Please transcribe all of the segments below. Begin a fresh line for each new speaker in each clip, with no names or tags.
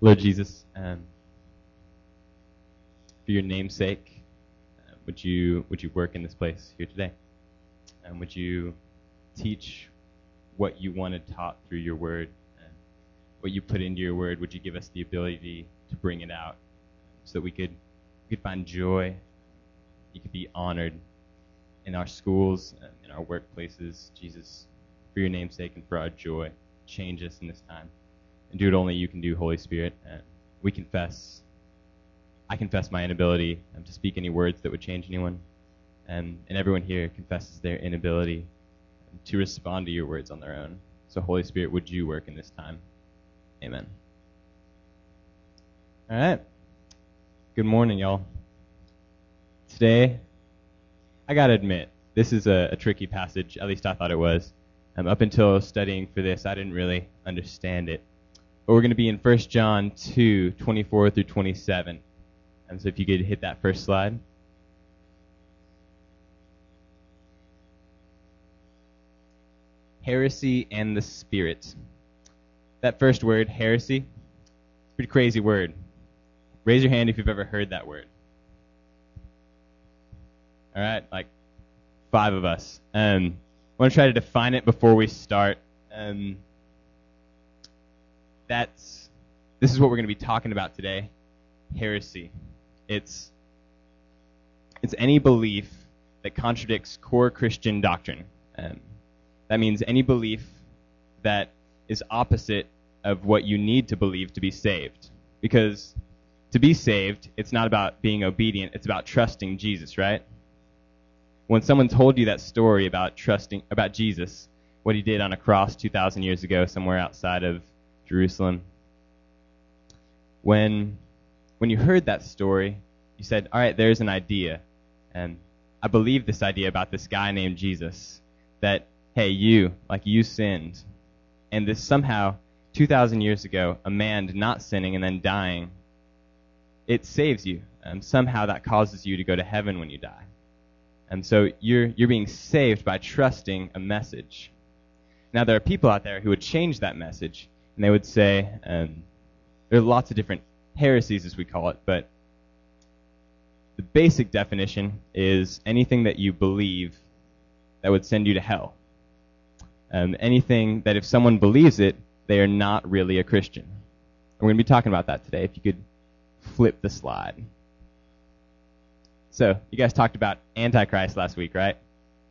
Lord Jesus, um, for your name's sake, uh, would you would you work in this place here today? And um, would you teach what you wanted taught through your word, and what you put into your word? Would you give us the ability to bring it out, so that we could we could find joy, you could be honored in our schools, uh, in our workplaces, Jesus, for your name's sake and for our joy, change us in this time and do what only you can do, Holy Spirit. And we confess, I confess my inability um, to speak any words that would change anyone. And, and everyone here confesses their inability um, to respond to your words on their own. So, Holy Spirit, would you work in this time? Amen. All right. Good morning, y'all. Today, I got to admit, this is a, a, tricky passage. At least I thought it was. Um, up until studying for this, I didn't really understand it. But we're going to be in 1 John 2, 24 through 27. And so if you could hit that first slide. Heresy and the Spirit. That first word, heresy, pretty crazy word. Raise your hand if you've ever heard that word. All right, like five of us. Um, I want to try to define it before we start. Um, that's this is what we're going to be talking about today. Heresy. It's it's any belief that contradicts core Christian doctrine. Um, that means any belief that is opposite of what you need to believe to be saved. Because to be saved, it's not about being obedient, it's about trusting Jesus, right? When someone told you that story about trusting about Jesus, what he did on a cross 2000 years ago somewhere outside of Jerusalem. When, when you heard that story, you said, All right, there's an idea. And I believe this idea about this guy named Jesus that, hey, you, like you sinned. And this somehow, 2,000 years ago, a man not sinning and then dying, it saves you. And somehow that causes you to go to heaven when you die. And so you're, you're being saved by trusting a message. Now, there are people out there who would change that message and they would say, um, there are lots of different heresies, as we call it, but the basic definition is anything that you believe that would send you to hell. Um, anything that if someone believes it, they are not really a Christian. we're going to be talking about that today. If you could flip the slide. So, you guys talked about Antichrist last week, right?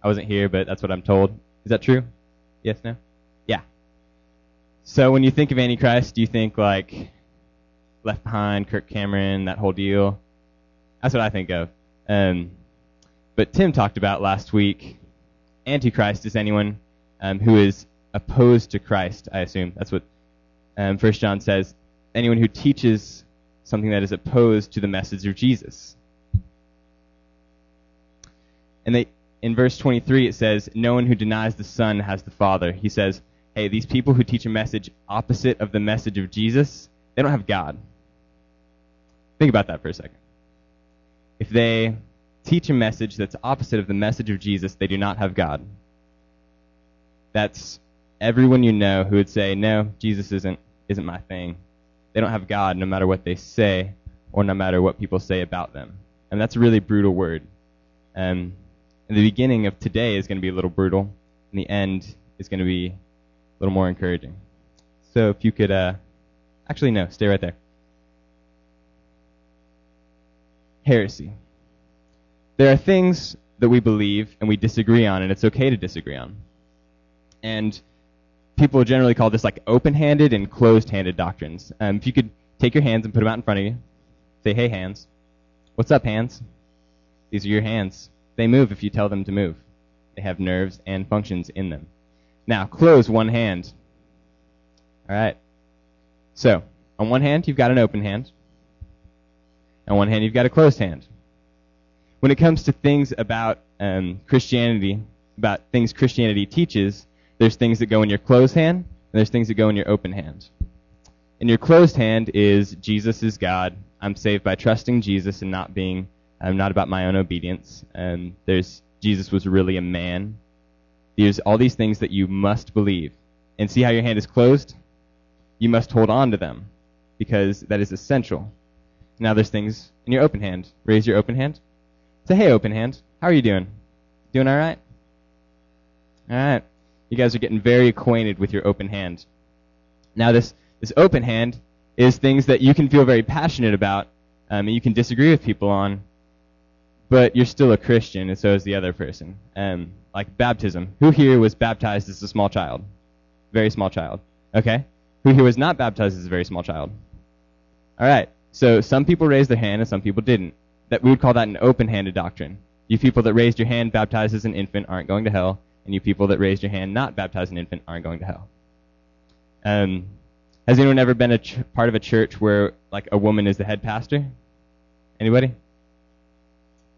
I wasn't here, but that's what I'm told. Is that true? Yes, no? So when you think of Antichrist, do you think like Left Behind, Kirk Cameron, that whole deal? That's what I think of. Um, but Tim talked about last week. Antichrist is anyone um, who is opposed to Christ. I assume that's what um, First John says. Anyone who teaches something that is opposed to the message of Jesus. And they, in verse 23, it says, "No one who denies the Son has the Father." He says, hey, these people who teach a message opposite of the message of Jesus, they don't have God. Think about that for a second. If they teach a message that's opposite of the message of Jesus, they do not have God. That's everyone you know who would say, no, Jesus isn't isn't my thing. They don't have God no matter what they say or no matter what people say about them. And that's a really brutal word. Um, and the beginning of today is going to be a little brutal, and the end is going to be a little more encouraging. So if you could, uh, actually, no, stay right there. Heresy. There are things that we believe and we disagree on, and it's okay to disagree on. And people generally call this like open-handed and closed-handed doctrines. Um, if you could take your hands and put them out in front of you, say, "Hey, hands, what's up, hands? These are your hands. They move if you tell them to move. They have nerves and functions in them. Now, close one hand. All right. So, on one hand, you've got an open hand. On one hand, you've got a closed hand. When it comes to things about um, Christianity, about things Christianity teaches, there's things that go in your closed hand, and there's things that go in your open hand. In your closed hand is Jesus is God. I'm saved by trusting Jesus and not being, I'm not about my own obedience. And there's Jesus was really a man there's all these things that you must believe. And see how your hand is closed? You must hold on to them. because that is essential. Now there's things in your open hand. Raise your open hand. Say, hey, open hand, how are you doing? Doing all right? All right. You guys are getting very acquainted with your open hand. Now this this open hand is things that you can feel very passionate about, um, and you can disagree with people on, but you're still a Christian, and so is the other person. Um, like baptism. Who here was baptized as a small child? Very small child. Okay. Who here was not baptized as a very small child? All right. So some people raised their hand and some people didn't. That we would call that an open-handed doctrine. You people that raised your hand baptized as an infant aren't going to hell, and you people that raised your hand not baptized an infant aren't going to hell. Um, has anyone ever been a ch- part of a church where like a woman is the head pastor? Anybody?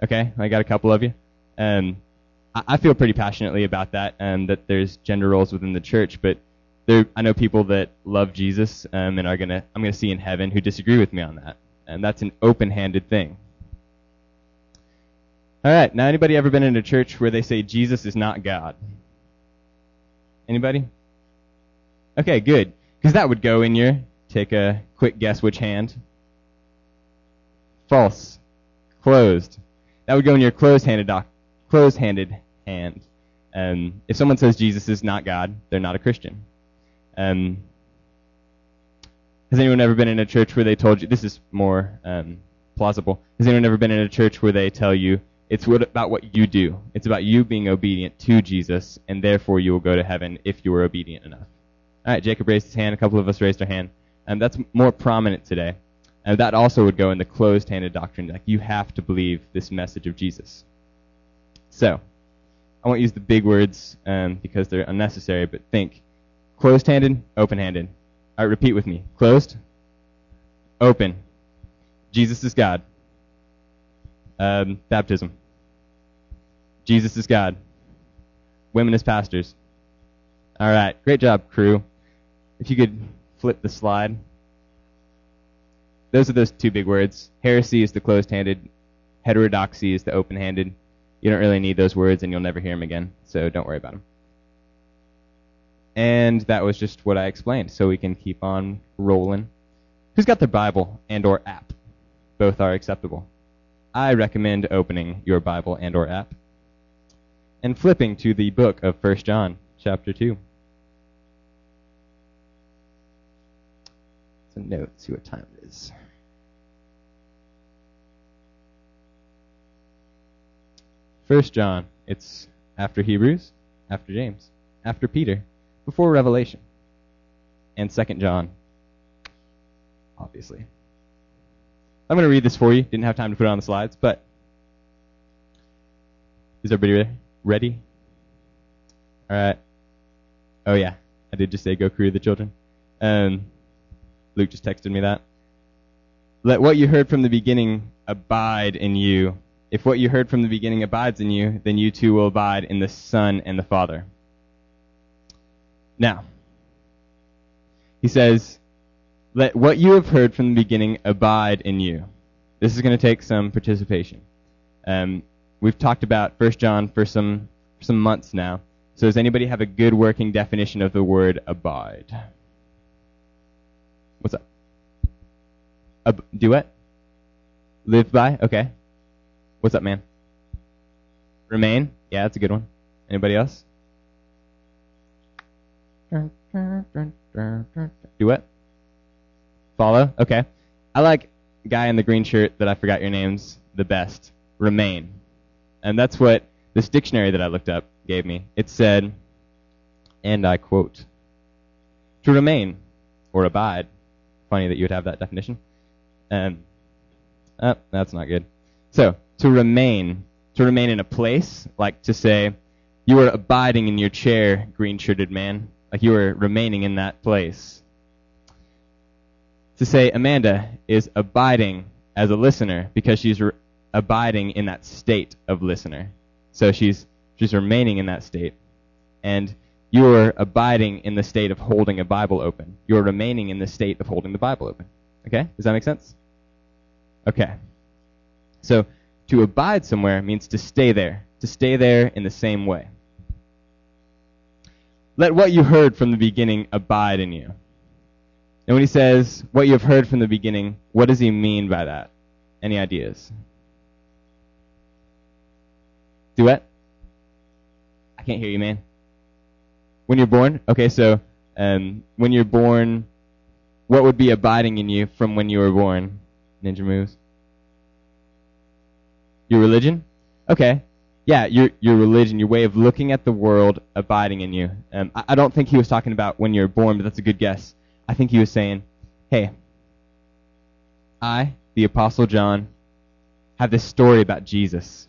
Okay, I got a couple of you. Um, I, I feel pretty passionately about that, um, that there's gender roles within the church, but there, I know people that love Jesus um, and are gonna I'm gonna see in heaven who disagree with me on that, and that's an open-handed thing. All right, now anybody ever been in a church where they say Jesus is not God? Anybody? Okay, good, because that would go in your. Take a quick guess which hand. False. Closed. That would go in your closed-handed doc- closed-handed hand. Um, if someone says Jesus is not God, they're not a Christian. Um, has anyone ever been in a church where they told you this is more um, plausible? Has anyone ever been in a church where they tell you it's what, about what you do? It's about you being obedient to Jesus, and therefore you will go to heaven if you are obedient enough. All right, Jacob raised his hand. A couple of us raised our hand. And that's more prominent today. And that also would go in the closed-handed doctrine. Like you have to believe this message of Jesus. So, I won't use the big words um, because they're unnecessary, but think Closed handed, open handed. All right, repeat with me. Closed, open. Jesus is God. Um, baptism. Jesus is God. Women as pastors. All right, great job, crew. If you could flip the slide. Those are those two big words. Heresy is the closed handed, heterodoxy is the open handed. You don't really need those words, and you'll never hear them again, so don't worry about them. And that was just what I explained, so we can keep on rolling. Who's got their Bible and or app? Both are acceptable. I recommend opening your Bible and or app and flipping to the book of 1 John, chapter 2. So note, see what time it is. First John, it's after Hebrews, after James, after Peter, before Revelation and Second John, obviously. I'm going to read this for you. Didn't have time to put it on the slides, but is everybody ready? All right. Oh yeah, I did just say go crew the children. Um, Luke just texted me that. Let what you heard from the beginning abide in you. If what you heard from the beginning abides in you, then you too will abide in the Son and the Father. Now, he says, Let what you have heard from the beginning abide in you. This is going to take some participation. Um, we've talked about 1 John for some, for some months now. So does anybody have a good working definition of the word abide? What's up? Ab- do what? Live by? Okay. What's up, man? Remain? Yeah, that's a good one. Anybody else? Do what? Follow? Okay. I like guy in the green shirt that I forgot your names the best. Remain. And that's what this dictionary that I looked up gave me. It said, and I quote, to remain or abide. Funny that you would have that definition. Um, that's not good. So, to remain, to remain in a place, like to say, you are abiding in your chair, green shirted man. Like you were remaining in that place. To say Amanda is abiding as a listener because she's re- abiding in that state of listener. So she's she's remaining in that state. And you're abiding in the state of holding a Bible open. You're remaining in the state of holding the Bible open. Okay? Does that make sense? Okay. So to abide somewhere means to stay there, to stay there in the same way. Let what you heard from the beginning abide in you. And when he says, what you have heard from the beginning, what does he mean by that? Any ideas? Duet? I can't hear you, man. When you're born? Okay, so um, when you're born, what would be abiding in you from when you were born? Ninja moves. Your religion? Okay. Yeah, your your religion, your way of looking at the world, abiding in you. Um, I, I don't think he was talking about when you're born, but that's a good guess. I think he was saying, "Hey, I, the Apostle John, have this story about Jesus,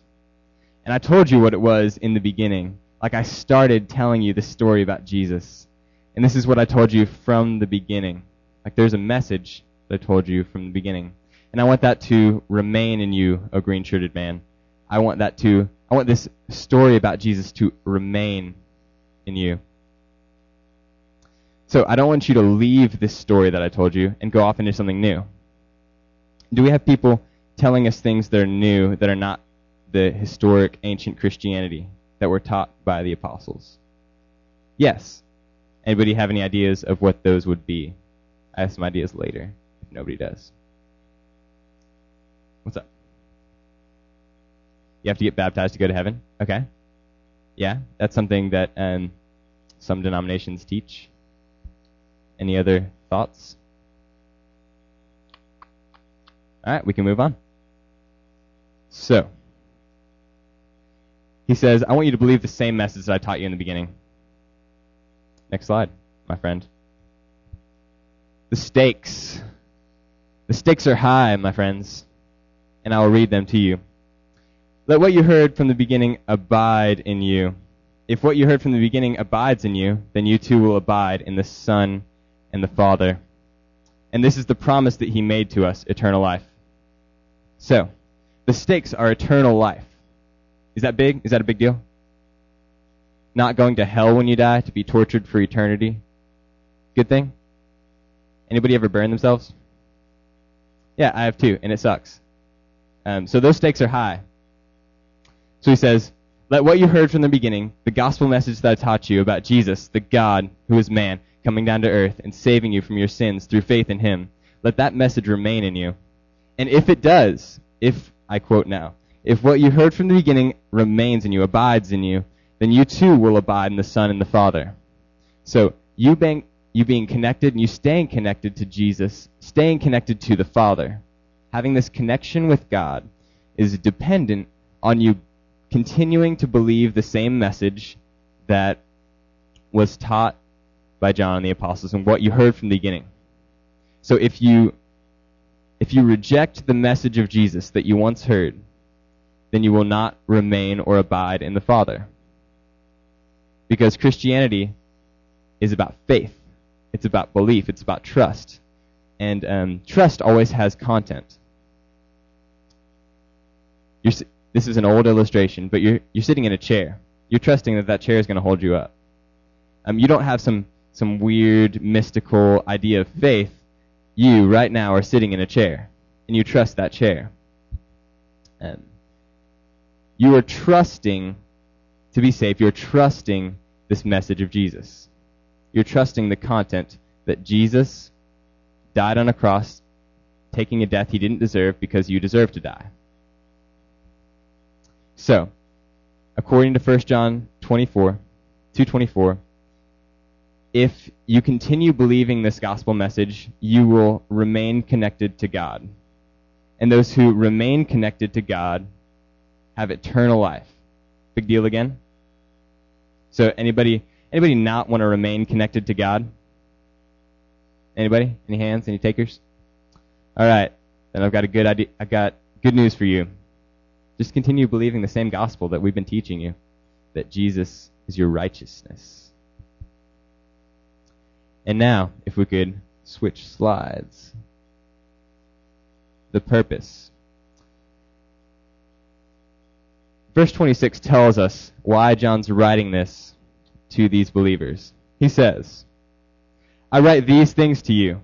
and I told you what it was in the beginning. Like I started telling you the story about Jesus, and this is what I told you from the beginning. Like there's a message that I told you from the beginning, and I want that to remain in you, O green-shirted man." I want that to, I want this story about Jesus to remain in you. So I don't want you to leave this story that I told you and go off into something new. Do we have people telling us things that are new that are not the historic ancient Christianity that were taught by the apostles? Yes. Anybody have any ideas of what those would be? I have some ideas later if nobody does. What's up? You have to get baptized to go to heaven. Okay. Yeah, that's something that um, some denominations teach. Any other thoughts? All right, we can move on. So, he says, I want you to believe the same message that I taught you in the beginning. Next slide, my friend. The stakes. The stakes are high, my friends, and I will read them to you. Let what you heard from the beginning abide in you. If what you heard from the beginning abides in you, then you too will abide in the Son and the Father. And this is the promise that he made to us, eternal life. So, the stakes are eternal life. Is that big? Is that a big deal? Not going to hell when you die to be tortured for eternity. Good thing? Anybody ever burn themselves? Yeah, I have too, and it sucks. Um, so those stakes are high. So he says, Let what you heard from the beginning, the gospel message that I taught you about Jesus, the God who is man, coming down to earth and saving you from your sins through faith in him, let that message remain in you. And if it does, if, I quote now, if what you heard from the beginning remains in you, abides in you, then you too will abide in the Son and the Father. So you being, you being connected and you staying connected to Jesus, staying connected to the Father, having this connection with God is dependent on you continuing to believe the same message that was taught by John and the apostles and what you heard from the beginning. So if you if you reject the message of Jesus that you once heard, then you will not remain or abide in the Father. Because Christianity is about faith. It's about belief. It's about trust. And um, trust always has content. You're, this is an old illustration, but you're you're sitting in a chair. You're trusting that that chair is going to hold you up. Um, you don't have some some weird mystical idea of faith. You right now are sitting in a chair, and you trust that chair. Um, you are trusting to be safe. You're trusting this message of Jesus. You're trusting the content that Jesus died on a cross, taking a death he didn't deserve because you deserve to die. So, according to 1 John 24, 224, if you continue believing this gospel message, you will remain connected to God. And those who remain connected to God have eternal life. Big deal again? So anybody anybody not want to remain connected to God? Anybody? Any hands? Any takers? All right. Then I've got a good idea. I've got good news for you. Just continue believing the same gospel that we've been teaching you that Jesus is your righteousness. And now, if we could switch slides. The purpose. Verse 26 tells us why John's writing this to these believers. He says, I write these things to you,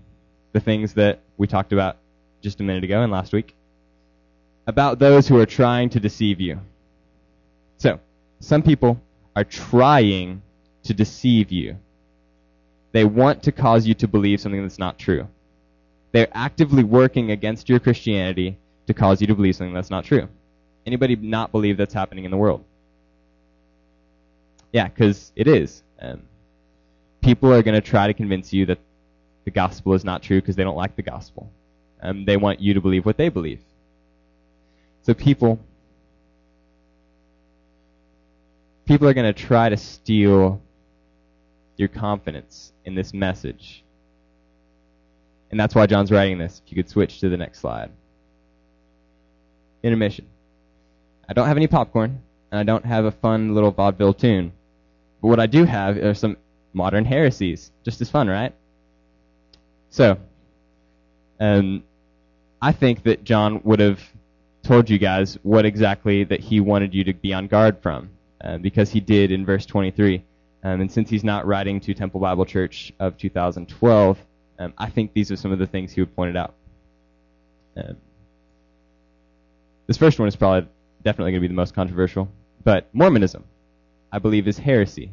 the things that we talked about just a minute ago and last week, about those who are trying to deceive you. So, some people are trying to deceive you. They want to cause you to believe something that's not true. They're actively working against your Christianity to cause you to believe something that's not true. Anybody not believe that's happening in the world? Yeah, because it is. Um, people are going to try to convince you that the gospel is not true because they don't like the gospel. Um, they want you to believe what they believe. So people, people are going to try to steal your confidence in this message. And that's why John's writing this. If you could switch to the next slide. Intermission. I don't have any popcorn, and I don't have a fun little vaudeville tune. But what I do have are some modern heresies. Just as fun, right? So, um, I think that John would have told you guys what exactly that he wanted you to be on guard from, uh, because he did in verse 23. Um, and since he's not writing to Temple Bible Church of 2012, um, I think these are some of the things he would point out. Um, this first one is probably definitely going to be the most controversial, but Mormonism, I believe, is heresy.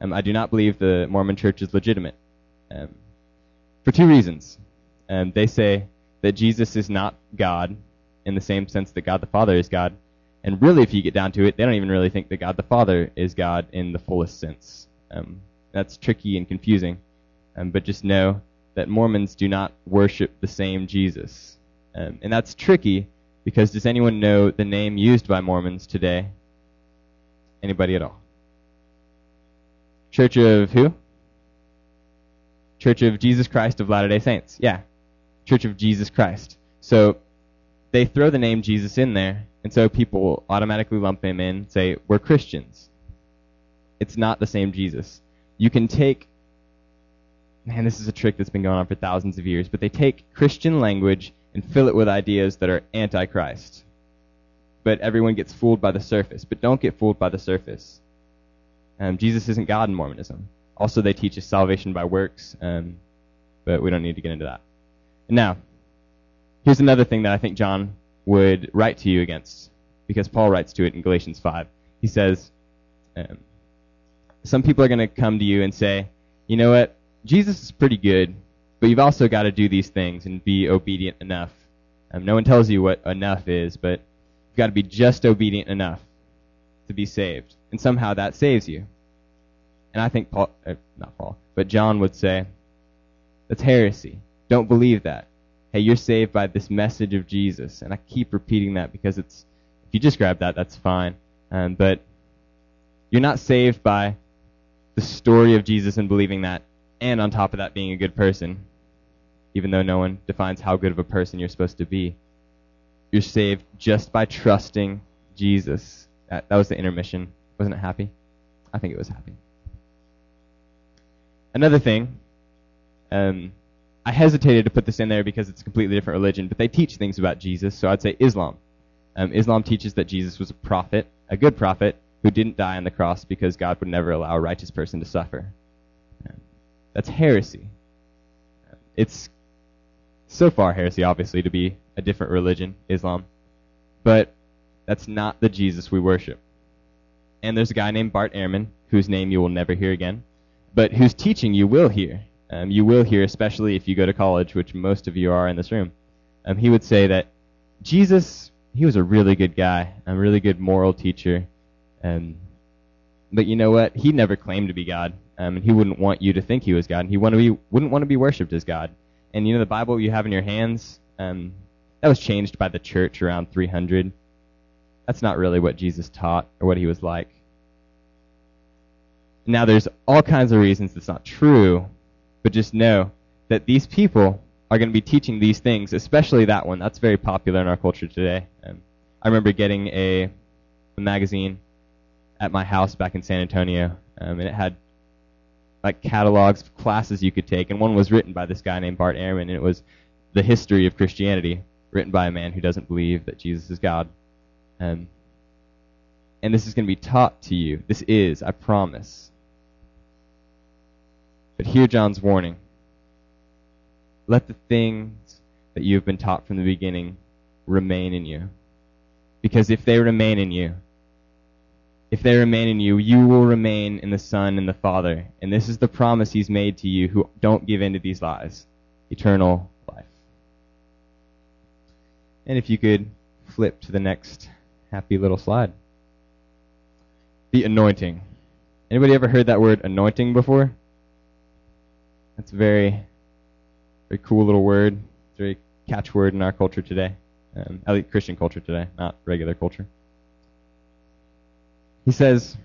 Um, I do not believe the Mormon Church is legitimate um, for two reasons. Um, they say that Jesus is not God in the same sense that God the Father is God, and really, if you get down to it, they don't even really think that God the Father is God in the fullest sense. Um, that's tricky and confusing, um, but just know that Mormons do not worship the same Jesus. Um, and that's tricky because does anyone know the name used by Mormons today? Anybody at all? Church of who? Church of Jesus Christ of Latter day Saints. Yeah. Church of Jesus Christ. So they throw the name Jesus in there, and so people automatically lump him in, say, we're Christians. It's not the same Jesus. You can take man, this is a trick that's been going on for thousands of years, but they take Christian language and fill it with ideas that are antichrist. But everyone gets fooled by the surface. But don't get fooled by the surface. Um, Jesus isn't God in Mormonism. Also, they teach us salvation by works, um, but we don't need to get into that. And now, here's another thing that I think John would write to you against, because Paul writes to it in Galatians 5. He says, um, Some people are going to come to you and say, you know what? Jesus is pretty good, but you've also got to do these things and be obedient enough. Um, no one tells you what enough is, but you've got to be just obedient enough to be saved. And somehow that saves you. And I think Paul, uh, not Paul, but John would say, that's heresy. Don't believe that. Hey, you're saved by this message of Jesus. And I keep repeating that because it's, if you just grab that, that's fine. Um, but you're not saved by the story of Jesus and believing that and on top of that being a good person, even though no one defines how good of a person you're supposed to be. You're saved just by trusting Jesus. That, that was the intermission. Wasn't it happy? I think it was happy. Another thing, um, I hesitated to put this in there because it's a completely different religion, but they teach things about Jesus, so I'd say Islam. Um, Islam teaches that Jesus was a prophet, a good prophet, who didn't die on the cross because God would never allow a righteous person to suffer. That's heresy. It's so far heresy, obviously, to be a different religion, Islam. But that's not the Jesus we worship. And there's a guy named Bart Ehrman, whose name you will never hear again, but whose teaching you will hear. Um, you will hear, especially if you go to college, which most of you are in this room. Um, he would say that Jesus, he was a really good guy, a really good moral teacher. Um, but you know what? He never claimed to be God um, and he wouldn't want you to think he was God, and he want to be, wouldn't want to be worshipped as God. And you know the Bible you have in your hands, um, that was changed by the church around 300. That's not really what Jesus taught or what he was like. Now there's all kinds of reasons that's not true, but just know that these people are going to be teaching these things, especially that one. That's very popular in our culture today. Um, I remember getting a, a magazine at my house back in San Antonio, um, and it had like catalogs of classes you could take, and one was written by this guy named Bart Ehrman, and it was the history of Christianity, written by a man who doesn't believe that Jesus is God. Um, and this is going to be taught to you. This is, I promise. But hear John's warning. Let the things that you have been taught from the beginning remain in you. Because if they remain in you, if they remain in you, you will remain in the Son and the Father. And this is the promise he's made to you who don't give in to these lies eternal life. And if you could flip to the next happy little slide. The anointing. Anybody ever heard that word anointing before? That's a very, very cool little word. It's a very catchword in our culture today. Um, at least Christian culture today, not regular culture. He says,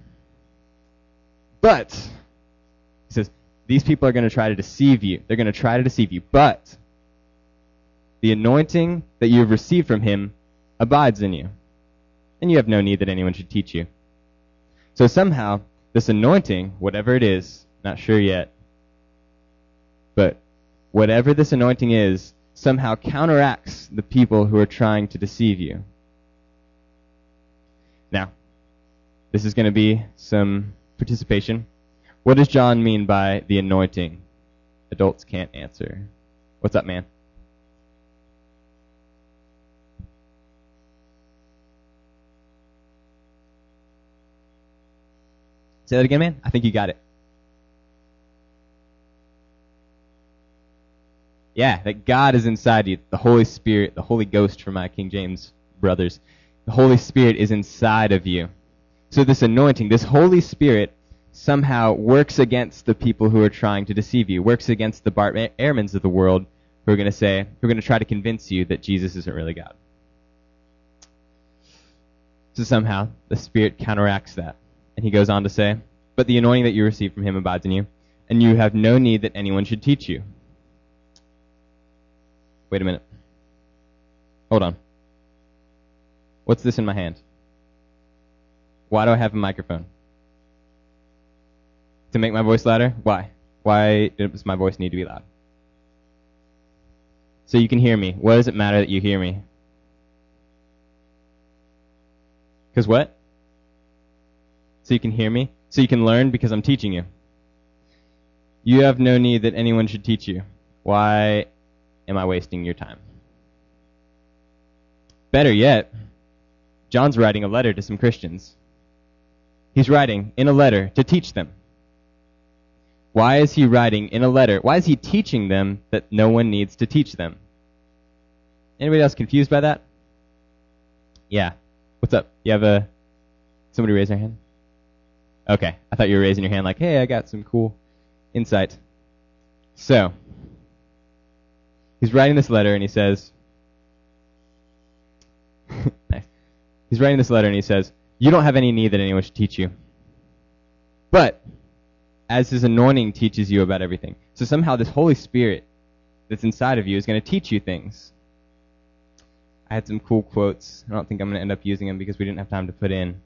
but, he says, these people are going to try to deceive you. They're going to try to deceive you. But the anointing that you have received from him abides in you. And you have no need that anyone should teach you. So somehow, this anointing, whatever it is, not sure yet, but whatever this anointing is, somehow counteracts the people who are trying to deceive you. Now, this is going to be some participation. What does John mean by the anointing? Adults can't answer. What's up, man? Say that again, man. I think you got it. Yeah, that God is inside you. The Holy Spirit, the Holy Ghost for my King James brothers. The Holy Spirit is inside of you. So this anointing, this Holy Spirit somehow works against the people who are trying to deceive you, works against the Bart Ehrmans of the world who are going to say, who are going to try to convince you that Jesus isn't really God. So somehow the Spirit counteracts that. And he goes on to say, But the anointing that you receive from him abides in you, and you have no need that anyone should teach you. Wait a minute. Hold on. What's this in my hand? Why do I have a microphone? To make my voice louder? Why? Why does my voice need to be loud? So you can hear me. What does it matter that you hear me? Because what? So you can hear me? So you can learn because I'm teaching you. You have no need that anyone should teach you. Why am I wasting your time? Better yet, John's writing a letter to some Christians. He's writing in a letter to teach them. Why is he writing in a letter? Why is he teaching them that no one needs to teach them? Anybody else confused by that? Yeah. What's up? You have a somebody raise their hand? Okay. I thought you were raising your hand like, "Hey, I got some cool insight." So, he's writing this letter and he says. He's writing this letter and he says, you don't have any need that anyone should teach you. But as his anointing teaches you about everything. So somehow this Holy Spirit that's inside of you is going to teach you things. I had some cool quotes. I don't think I'm going to end up using them because we didn't have time to put in.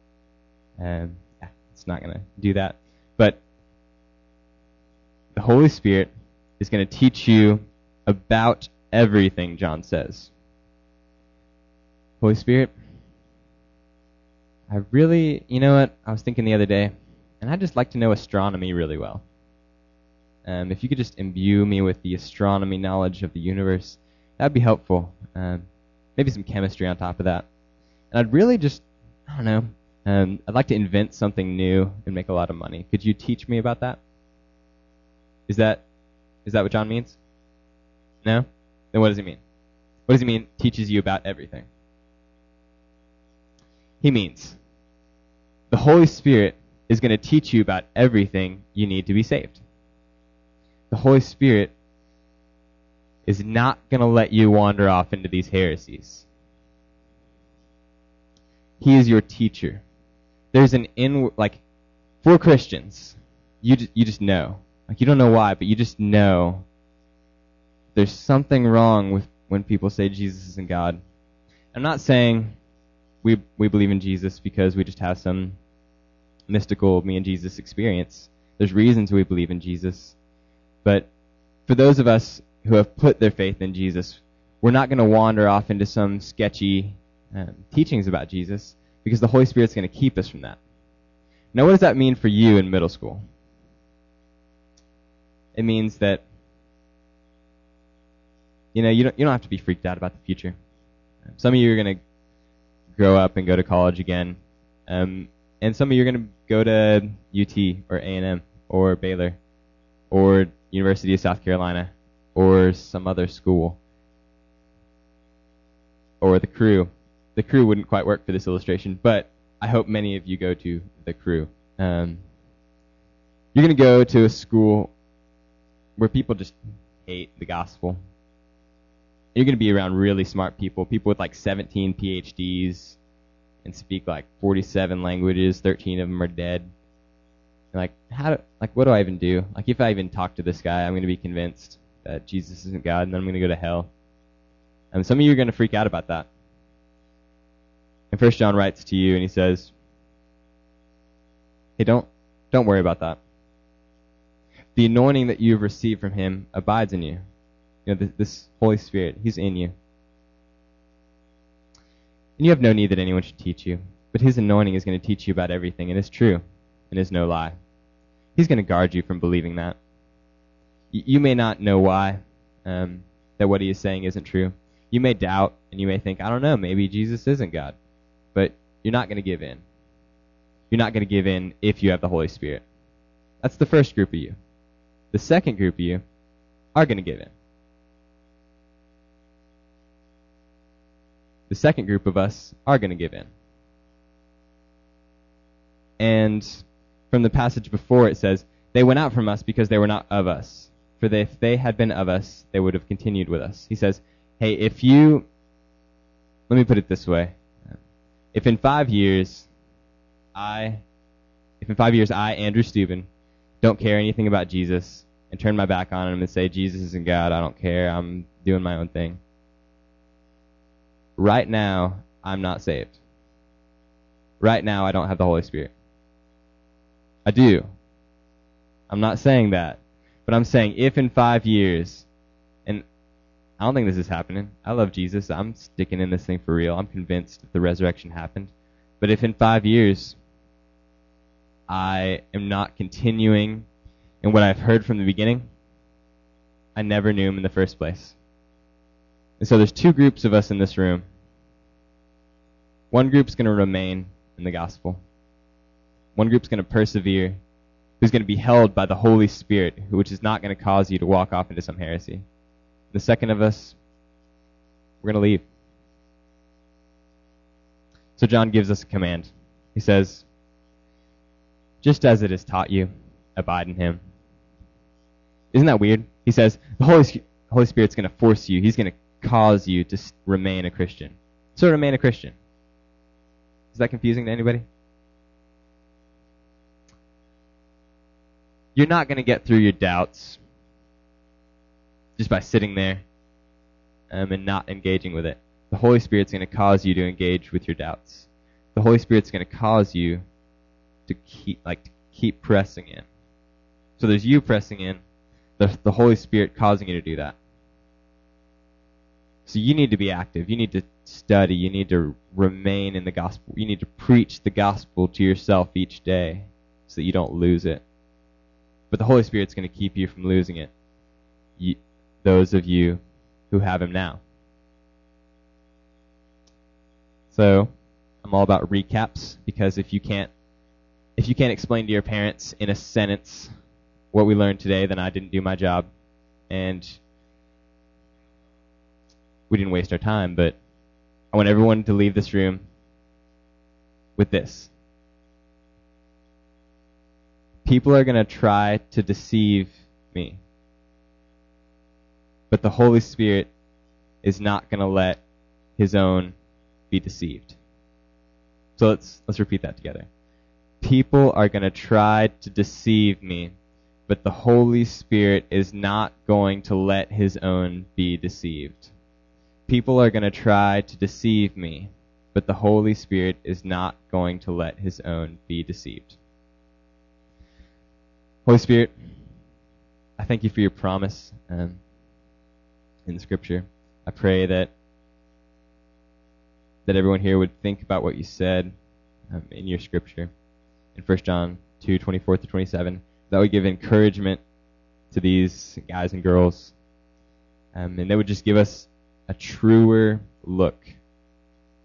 Um, yeah, it's not going to do that. But the Holy Spirit is going to teach you about everything, John says. Holy Spirit, I really, you know what? I was thinking the other day, and I'd just like to know astronomy really well. Um, if you could just imbue me with the astronomy knowledge of the universe, that'd be helpful. Um, maybe some chemistry on top of that. And I'd really just, I don't know, um, I'd like to invent something new and make a lot of money. Could you teach me about that? Is that, is that what John means? No? Then what does he mean? What does he mean teaches you about everything? He means the Holy Spirit is going to teach you about everything you need to be saved. The Holy Spirit is not going to let you wander off into these heresies. He is your teacher. There's an in like for Christians, you just, you just know. Like you don't know why, but you just know there's something wrong with when people say Jesus isn't God. I'm not saying we we believe in Jesus because we just have some mystical me and Jesus experience. There's reasons we believe in Jesus. But for those of us who have put their faith in Jesus, we're not going to wander off into some sketchy um, teachings about Jesus because the Holy Spirit's going to keep us from that. Now, what does that mean for you in middle school? It means that you know you don't you don't have to be freaked out about the future. Some of you are going to grow up and go to college again, um, and some of you are going to go to UT or A&M or Baylor or University of South Carolina or some other school or the crew. The crew wouldn't quite work for this illustration, but I hope many of you go to the crew. Um, you're going to go to a school where people just hate the gospel. You're going to be around really smart people, people with like 17 PhDs and speak like 47 languages. 13 of them are dead. And like, how do, like, what do I even do? Like, if I even talk to this guy, I'm going to be convinced that Jesus isn't God, and then I'm going to go to hell. And some of you are going to freak out about that. And First John writes to you, and he says, "Hey, don't don't worry about that. The anointing that you have received from Him abides in you. You know, this, this Holy Spirit, He's in you. And you have no need that anyone should teach you, but His anointing is going to teach you about everything, and it's true, and is no lie. He's going to guard you from believing that. Y- you may not know why um, that what He is saying isn't true. You may doubt, and you may think, I don't know, maybe Jesus isn't God. But you're not going to give in. You're not going to give in if you have the Holy Spirit. That's the first group of you. The second group of you are going to give in. The second group of us are going to give in. And from the passage before, it says, They went out from us because they were not of us. For they, if they had been of us, they would have continued with us. He says, Hey, if you. Let me put it this way. If in five years, I. If in five years I, Andrew Steuben, don't care anything about Jesus and turn my back on him and say, Jesus isn't God, I don't care, I'm doing my own thing. Right now, I'm not saved. Right now, I don't have the Holy Spirit. I do. I'm not saying that. But I'm saying if in five years, and I don't think this is happening. I love Jesus. I'm sticking in this thing for real. I'm convinced that the resurrection happened. But if in five years, I am not continuing in what I've heard from the beginning, I never knew him in the first place. And so there's two groups of us in this room. One group's going to remain in the gospel. One group's going to persevere, who's going to be held by the Holy Spirit, which is not going to cause you to walk off into some heresy. The second of us, we're going to leave. So John gives us a command. He says, Just as it is taught you, abide in him. Isn't that weird? He says, The Holy, Holy Spirit's going to force you, He's going to cause you to remain a Christian. So remain a Christian. Is that confusing to anybody? You're not going to get through your doubts just by sitting there um, and not engaging with it. The Holy Spirit's going to cause you to engage with your doubts. The Holy Spirit's going to cause you to keep like to keep pressing in. So there's you pressing in, the, the Holy Spirit causing you to do that. So you need to be active. You need to study. You need to remain in the gospel. You need to preach the gospel to yourself each day so that you don't lose it. But the Holy Spirit's going to keep you from losing it. You, those of you who have Him now. So I'm all about recaps because if you can't if you can't explain to your parents in a sentence what we learned today, then I didn't do my job. And we didn't waste our time, but I want everyone to leave this room with this. People are going to try to deceive me. But the Holy Spirit is not going to let his own be deceived. So let's let's repeat that together. People are going to try to deceive me, but the Holy Spirit is not going to let his own be deceived. People are going to try to deceive me, but the Holy Spirit is not going to let his own be deceived. Holy Spirit, I thank you for your promise um, in Scripture. I pray that that everyone here would think about what you said um, in your Scripture in 1 John 2, 24 to 27. That would give encouragement to these guys and girls, um, and that would just give us a truer look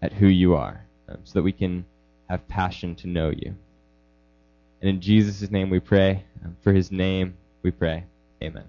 at who you are, um, so that we can have passion to know you. And in Jesus' name we pray. For his name we pray. Amen.